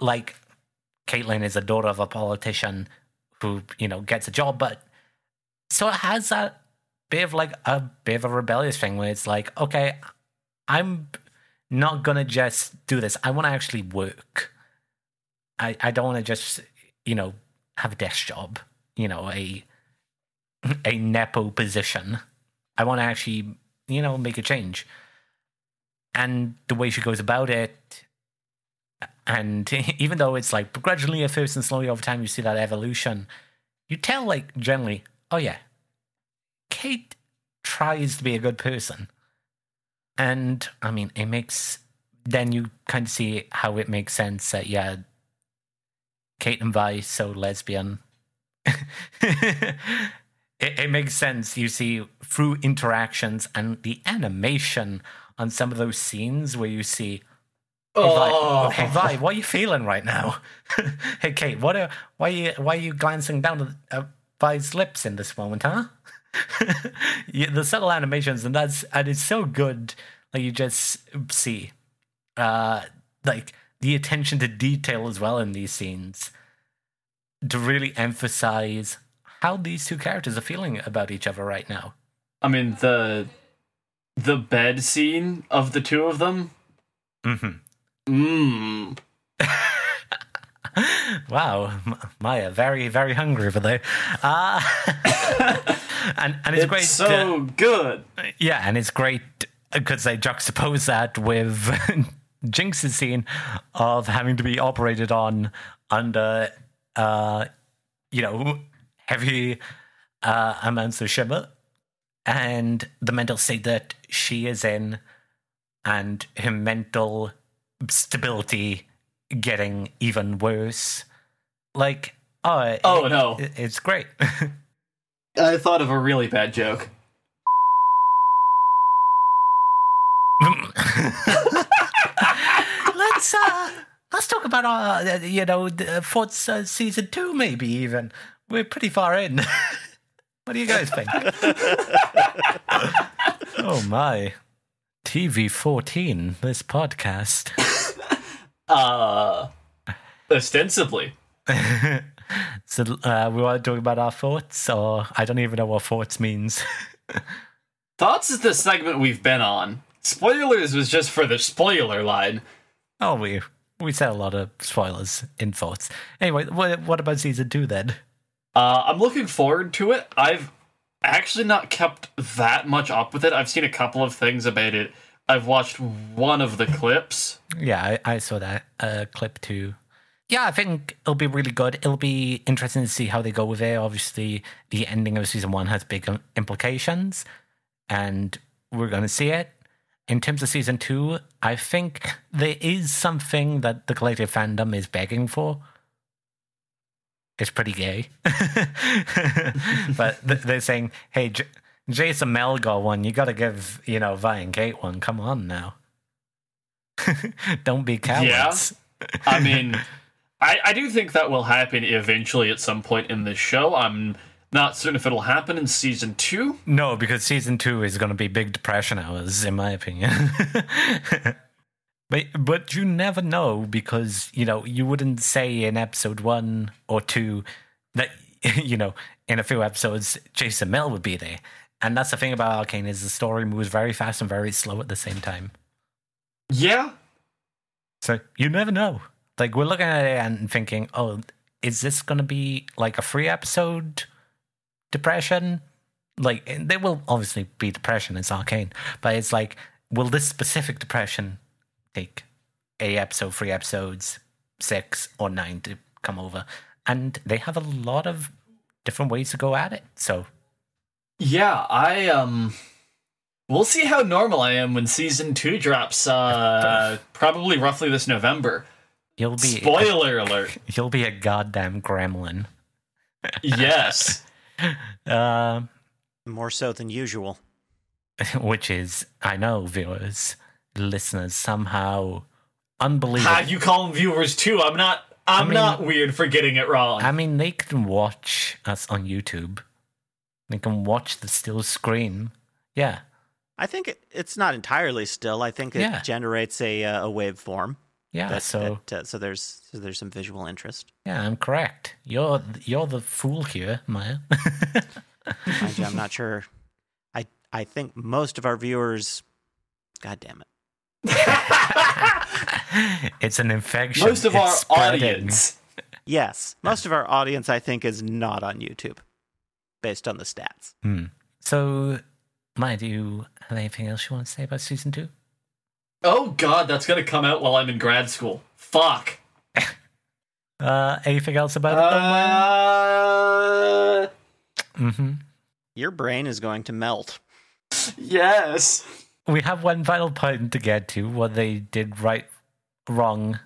Speaker 2: like Caitlyn is a daughter of a politician who you know gets a job, but so it has that bit of like a bit of a rebellious thing where it's like okay, I'm not gonna just do this. I want to actually work. I I don't want to just you know have a desk job. You know a a nepo position. I want to actually you know make a change. And the way she goes about it, and [LAUGHS] even though it's like gradually at first and slowly over time, you see that evolution. You tell like generally, oh yeah, Kate tries to be a good person. And I mean, it makes then you kind of see how it makes sense that yeah, Kate and Vi so lesbian. [LAUGHS] it, it makes sense. You see through interactions and the animation on some of those scenes where you see. Hey, Vi,
Speaker 1: Oh.
Speaker 2: hey Vi, what are you feeling right now? [LAUGHS] hey Kate, what are why are you why are you glancing down at uh, Vi's lips in this moment, huh? [LAUGHS] yeah, the subtle animations and that's and it's so good like you just see uh like the attention to detail as well in these scenes to really emphasize how these two characters are feeling about each other right now
Speaker 1: I mean the the bed scene of the two of them.
Speaker 2: Mm-hmm.
Speaker 1: Mmm. [LAUGHS]
Speaker 2: wow maya very very hungry over there uh [LAUGHS] and and it's,
Speaker 1: It's
Speaker 2: great
Speaker 1: so
Speaker 2: to-
Speaker 1: good.
Speaker 2: Yeah, and it's great because they juxtapose that with [LAUGHS] Jinx's scene of having to be operated on under, uh, you know, heavy uh, amounts of sugar and the mental state that she is in and her mental stability getting even worse. Like, oh,
Speaker 1: Oh,
Speaker 2: it-
Speaker 1: no.
Speaker 2: it- it's great. [LAUGHS]
Speaker 1: I thought of a really bad joke. [LAUGHS]
Speaker 2: let's uh let's talk about uh you know the Forts uh, season two maybe even we're pretty far in. [LAUGHS] What do you guys think? [LAUGHS] Oh my. Tv 14 this podcast. [LAUGHS]
Speaker 1: Uh ostensibly.
Speaker 2: so uh we want to talk about our thoughts or i don't even know what thoughts means.
Speaker 1: Thoughts is the segment we've been on. Spoilers was just for the spoiler line.
Speaker 2: oh we we said a lot of spoilers in thoughts. Anyway what, what about season two then
Speaker 1: Uh, I'm looking forward to it. I've actually not kept that much up with it. I've seen a couple of things about it. I've watched one of the clips.
Speaker 2: Yeah, I, I saw that uh, clip too. Yeah, I think it'll be really good. It'll be interesting to see how they go with it. Obviously, the ending of season one has big implications, and we're going to see it. In terms of season two, I think there is something that the collective fandom is begging for. It's pretty gay. [LAUGHS] but they're saying, hey, J- Jayce and Mel got one. You got to give, you know, Vi and Kate one. Come on now. [LAUGHS] Don't be cowards.
Speaker 1: I mean, I, I do think that will happen eventually at some point in this show. I'm not certain if it'll happen in season two.
Speaker 2: No, because season two is going to be big depression hours, in my opinion. [LAUGHS] but but you never know because you know you wouldn't say in episode one or two that [LAUGHS] you know in a few episodes Jayce and Mel would be there, and that's the thing about Arcane is the story moves very fast and very slow at the same time.
Speaker 1: Yeah.
Speaker 2: So you never know. Like we're looking at it and thinking, oh, is this going to be like a free episode depression? Like there will obviously be depression. It's arcane, but it's like, will this specific depression take a episode, three episodes, six or nine to come over? And they have a lot of different ways to go at it. So
Speaker 1: Yeah, I um we'll see how normal I am when season 2 drops uh probably roughly this November.
Speaker 2: You'll be
Speaker 1: Spoiler alert. [LAUGHS]
Speaker 2: You'll be a goddamn gremlin.
Speaker 1: Yes. [LAUGHS]
Speaker 2: Uh,
Speaker 4: More so than usual. [LAUGHS]
Speaker 2: which is, I know, viewers, listeners, somehow unbelievable.
Speaker 1: Ha, you call them viewers too. I'm not I'm
Speaker 2: mean-
Speaker 1: not weird for getting it wrong.
Speaker 2: I mean, they can watch us on YouTube. They can watch the still screen. Yeah.
Speaker 4: I think it, it's not entirely still. I think it
Speaker 2: Yeah.
Speaker 4: generates a uh, a waveform.
Speaker 2: Yeah.
Speaker 4: That,
Speaker 2: so
Speaker 4: that, uh, so there's so there's some visual interest.
Speaker 2: yeah, I'm correct. You're you're the fool here, Maya.
Speaker 4: Mind you, I'm not sure. I I think most of our viewers. God damn it. [LAUGHS]
Speaker 2: it's an infection.
Speaker 1: Most of
Speaker 2: It's
Speaker 1: our
Speaker 2: spreading.
Speaker 1: audience.
Speaker 4: Yes, most of our audience, I think, is not on YouTube, based on the stats.
Speaker 2: Hmm. So, Maya, do you have anything else you want to say about season two?
Speaker 1: Oh god, that's going to come out while I'm in grad school. Fuck. [LAUGHS]
Speaker 2: Uh, anything else about it?
Speaker 1: Uh,
Speaker 2: mm-hmm.
Speaker 4: Your brain is going to melt.
Speaker 1: yes.
Speaker 2: We have one final point to get to. What they did right, wrong.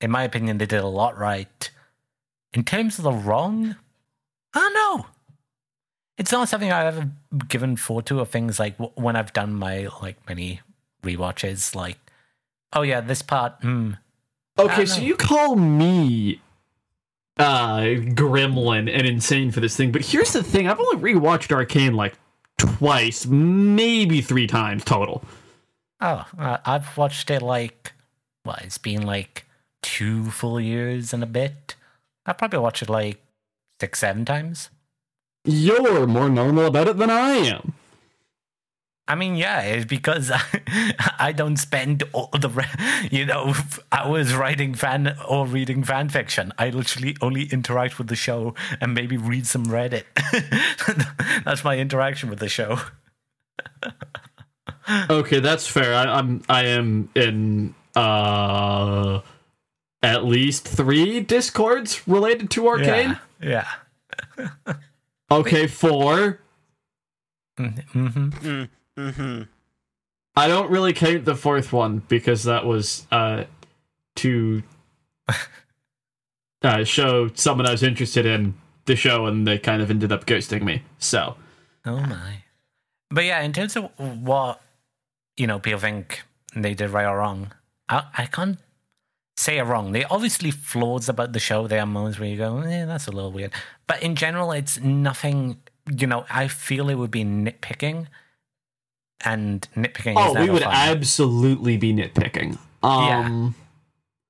Speaker 2: In my opinion, they did a lot right. In terms of the wrong, I don't know. It's not something I've ever given thought to. Or things like when I've done my like many rewatches, like, oh yeah, this part. Hmm.
Speaker 1: Okay, so
Speaker 2: know.
Speaker 1: you call me uh gremlin and insane for this thing, but here's the thing, I've only rewatched Arcane like twice, maybe 3 times total.
Speaker 2: Oh, uh, I've watched it like what? It's been like two full years and a bit. I probably watched it like six, seven times.
Speaker 1: You're more normal about it than I am.
Speaker 2: I mean, yeah, it's because [LAUGHS] I, I don't spend all the you know hours writing fan or reading fan fiction. I literally only interact with the show and maybe read some Reddit. [LAUGHS] That's my interaction with the show. [LAUGHS]
Speaker 1: Okay, that's fair. I, I'm I am in uh at least 3 discords related to Arcane.
Speaker 2: Yeah.
Speaker 1: Okay, 4.
Speaker 2: Mm-hmm.
Speaker 4: Mm, hmm
Speaker 1: I don't really count the fourth one because that was uh to [LAUGHS] uh, show someone I was interested in the show and they kind of ended up ghosting me. So
Speaker 2: Oh my. But yeah, in terms of what you know, people think they did right or wrong, I, I can't say it wrong. They obviously flaws about the show. There are moments where you go, eh, that's a little weird. But in general, it's nothing. You know, I feel it would be nitpicking, and nitpicking.
Speaker 1: Oh, we would
Speaker 2: fun.
Speaker 1: absolutely be nitpicking. Um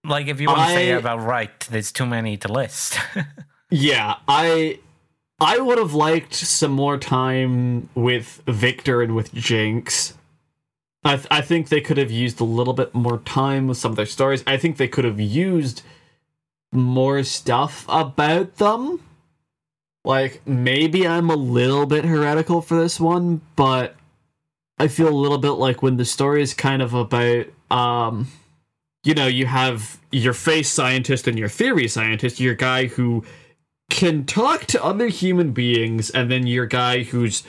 Speaker 2: like if you want to say about right, there's too many to list. [LAUGHS]
Speaker 1: yeah, I I would have liked some more time with Viktor and with Jinx. I th- I think they could have used a little bit more time with some of their stories. I think they could have used more stuff about them. Like maybe I'm a little bit heretical for this one, but I feel a little bit like when the story is kind of about um you know, you have your face scientist and your theory scientist, your guy who can talk to other human beings, and then your guy who's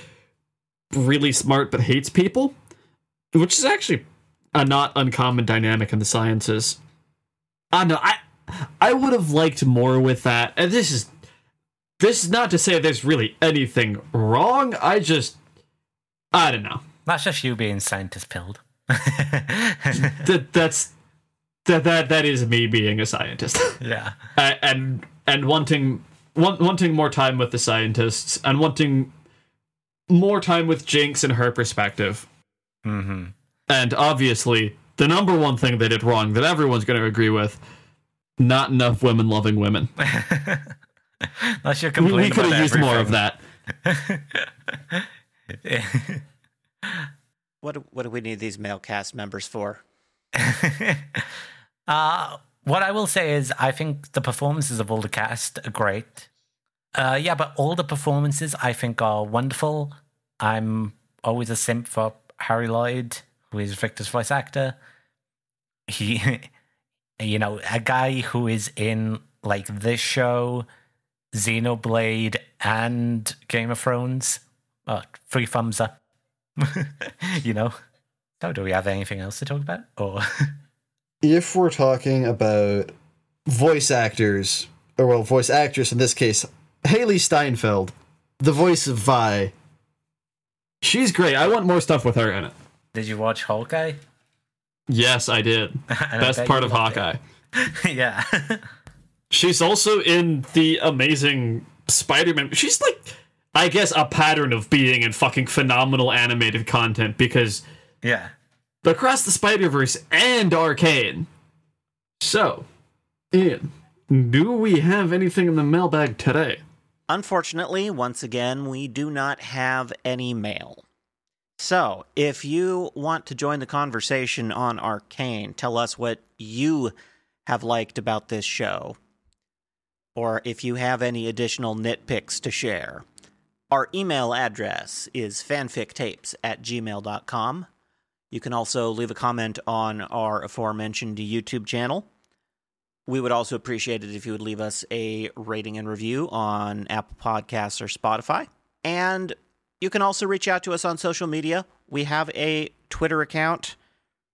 Speaker 1: really smart but hates people, which is actually a not uncommon dynamic in the sciences. I know. I I would have liked more with that. And this is this is not to say there's really anything wrong. I just I don't know.
Speaker 2: That's just you being scientist pilled. [LAUGHS]
Speaker 1: That that's that that that is me being a scientist. [LAUGHS]
Speaker 2: yeah.
Speaker 1: uh, and and wanting want, wanting more time with the scientists and wanting more time with Jinx and her perspective.
Speaker 2: hmm
Speaker 1: And obviously, the number one thing they did wrong that everyone's going to agree with: not enough women loving women. [LAUGHS]
Speaker 2: That's your
Speaker 1: We,
Speaker 2: complaint.
Speaker 1: we could have used more of that. [LAUGHS]
Speaker 4: What do, what do we need these male cast members for? [LAUGHS]
Speaker 2: uh, what I will say is, I think the performances of all the cast are great. Uh, yeah, but all the performances I think are wonderful. I'm always a simp for Harry Lloyd, who is Viktor's voice actor. He, [LAUGHS] you know, a guy who is in like this show, Xenoblade, and Game of Thrones. oh, three thumbs up. [LAUGHS] you know. So, do we have anything else to talk about? Or [LAUGHS]
Speaker 3: if we're talking about voice actors, or well, voice actress in this case, Hailee Steinfeld, the voice of Vi.
Speaker 1: She's great. I want more stuff with her in it.
Speaker 2: did you watch Hawkeye?
Speaker 1: Yes, I did.
Speaker 2: And [LAUGHS] I
Speaker 1: Best part of Hawkeye.
Speaker 2: yeah.
Speaker 1: She's also in the amazing Spider-Man. She's like, I guess, a pattern of being in fucking phenomenal animated content because
Speaker 2: yeah.
Speaker 1: across the Spider-Verse and Arcane. So, Ian, do we have anything in the mailbag today?
Speaker 4: Unfortunately, once again, we do not have any mail. So, if you want to join the conversation on Arcane, tell us what you have liked about this show, or if you have any additional nitpicks to share. Our email address is fanfictapes at gmail.com. You can also leave a comment on our aforementioned YouTube channel. We would also appreciate it if you would leave us a rating and review on Apple Podcasts or Spotify. And you can also reach out to us on social media. We have a Twitter account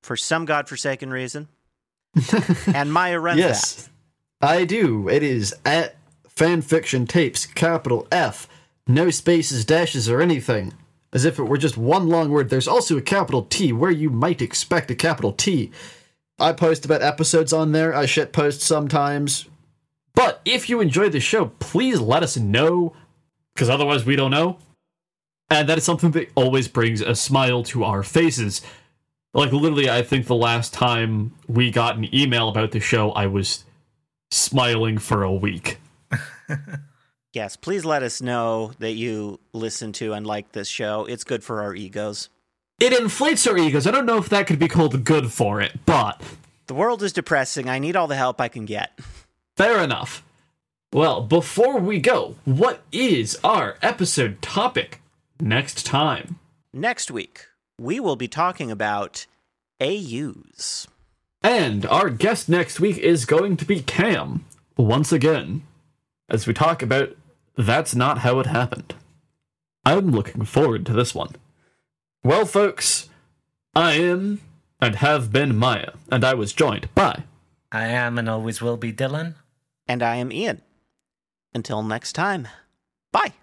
Speaker 4: for some godforsaken reason. [LAUGHS] and Maya runs
Speaker 3: Yes, I do. It is at fanfiction tapes, capital F, no spaces, dashes, or anything. As if it were just one long word. There's also a capital T where you might expect a capital T. I post about episodes on there. I shit post sometimes.
Speaker 1: But if you enjoy the show, please let us know, because otherwise we don't know. And that is something that always brings a smile to our faces. Like, literally, I think the last time we got an email about the show, I was smiling for a week. [LAUGHS]
Speaker 4: Yes, please let us know that you listen to and like this show. It's good for our egos.
Speaker 1: It inflates our egos. I don't know if that could be called good for it, but
Speaker 4: The world is depressing. I need all the help I can get.
Speaker 1: fair enough. Well, before we go, what is our episode topic next time?
Speaker 4: Next week, we will be talking about AUs.
Speaker 1: And our guest next week is going to be Cam, once again, as we talk about That's Not How It Happened. I'm looking forward to this one. Well, folks, I am and have been Maya, and I was joined by.
Speaker 2: I am and always will be Dylan.
Speaker 4: And I am Ian. Until next time, bye.